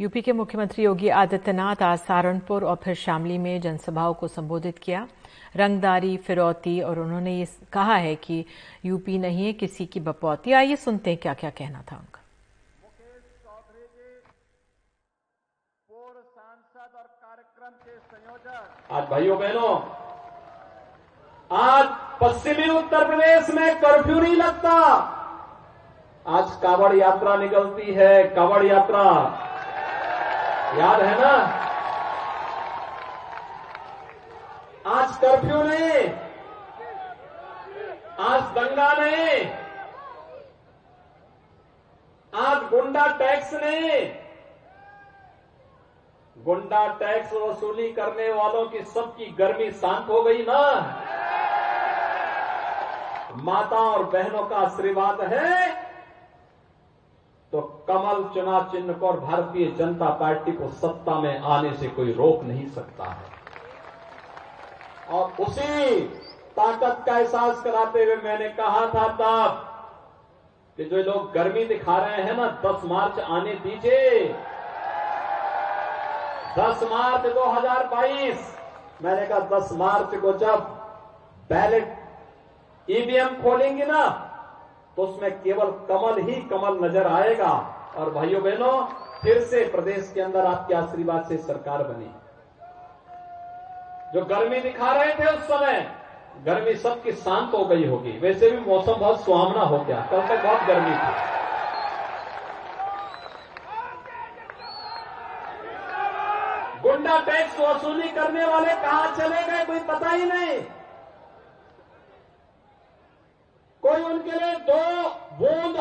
UP के मुख्यमंत्री योगी आदित्यनाथ आज सहारनपुर और फिर शामली में जनसभाओं को संबोधित किया। रंगदारी फिरौती और उन्होंने ये कहा है कि यूपी नहीं है किसी की बपौती। आइए सुनते हैं क्या क्या कहना था उनका। सांसद और कार्यक्रम के संयोजक। आज भाइयों बहनों आज पश्चिमी उत्तर प्रदेश में कर्फ्यू नहीं लगता। आज कावड़ यात्रा निकलती है कावड़ यात्रा। याद है ना? आज कर्फ्यू नहीं। आज दंगा नहीं। आज गुंडा टैक्स नहीं। गुंडा टैक्स वसूली करने वालों की सबकी गर्मी शांत हो गई ना? माता और बहनों का आशीर्वाद है। तो कमल चुनाव चिन्ह को और भारतीय जनता पार्टी को सत्ता में आने से कोई रोक नहीं सकता है। और उसी ताकत का एहसास कराते हुए मैंने कहा था तब कि जो लोग गर्मी दिखा रहे हैं ना 10 मार्च आने दीजिए। 10 मार्च 2022 मैंने कहा 10 मार्च को जब बैलेट ईवीएम खोलेंगे ना तो उसमें केवल कमल ही कमल नज़र आएगा। और भाइयों बहनों, फिर से प्रदेश के अंदर आपके आशीर्वाद से सरकार बनी। जो गर्मी दिखा रहे थे उस समय, गर्मी सबकी शांत हो गई होगी। वैसे भी मौसम बहुत सुहावना हो गया। कल तक बहुत गर्मी थी। गुंडा टैक्स वसूली करने वाले कहा चले गए, कोई पता ही नहीं। ウォ。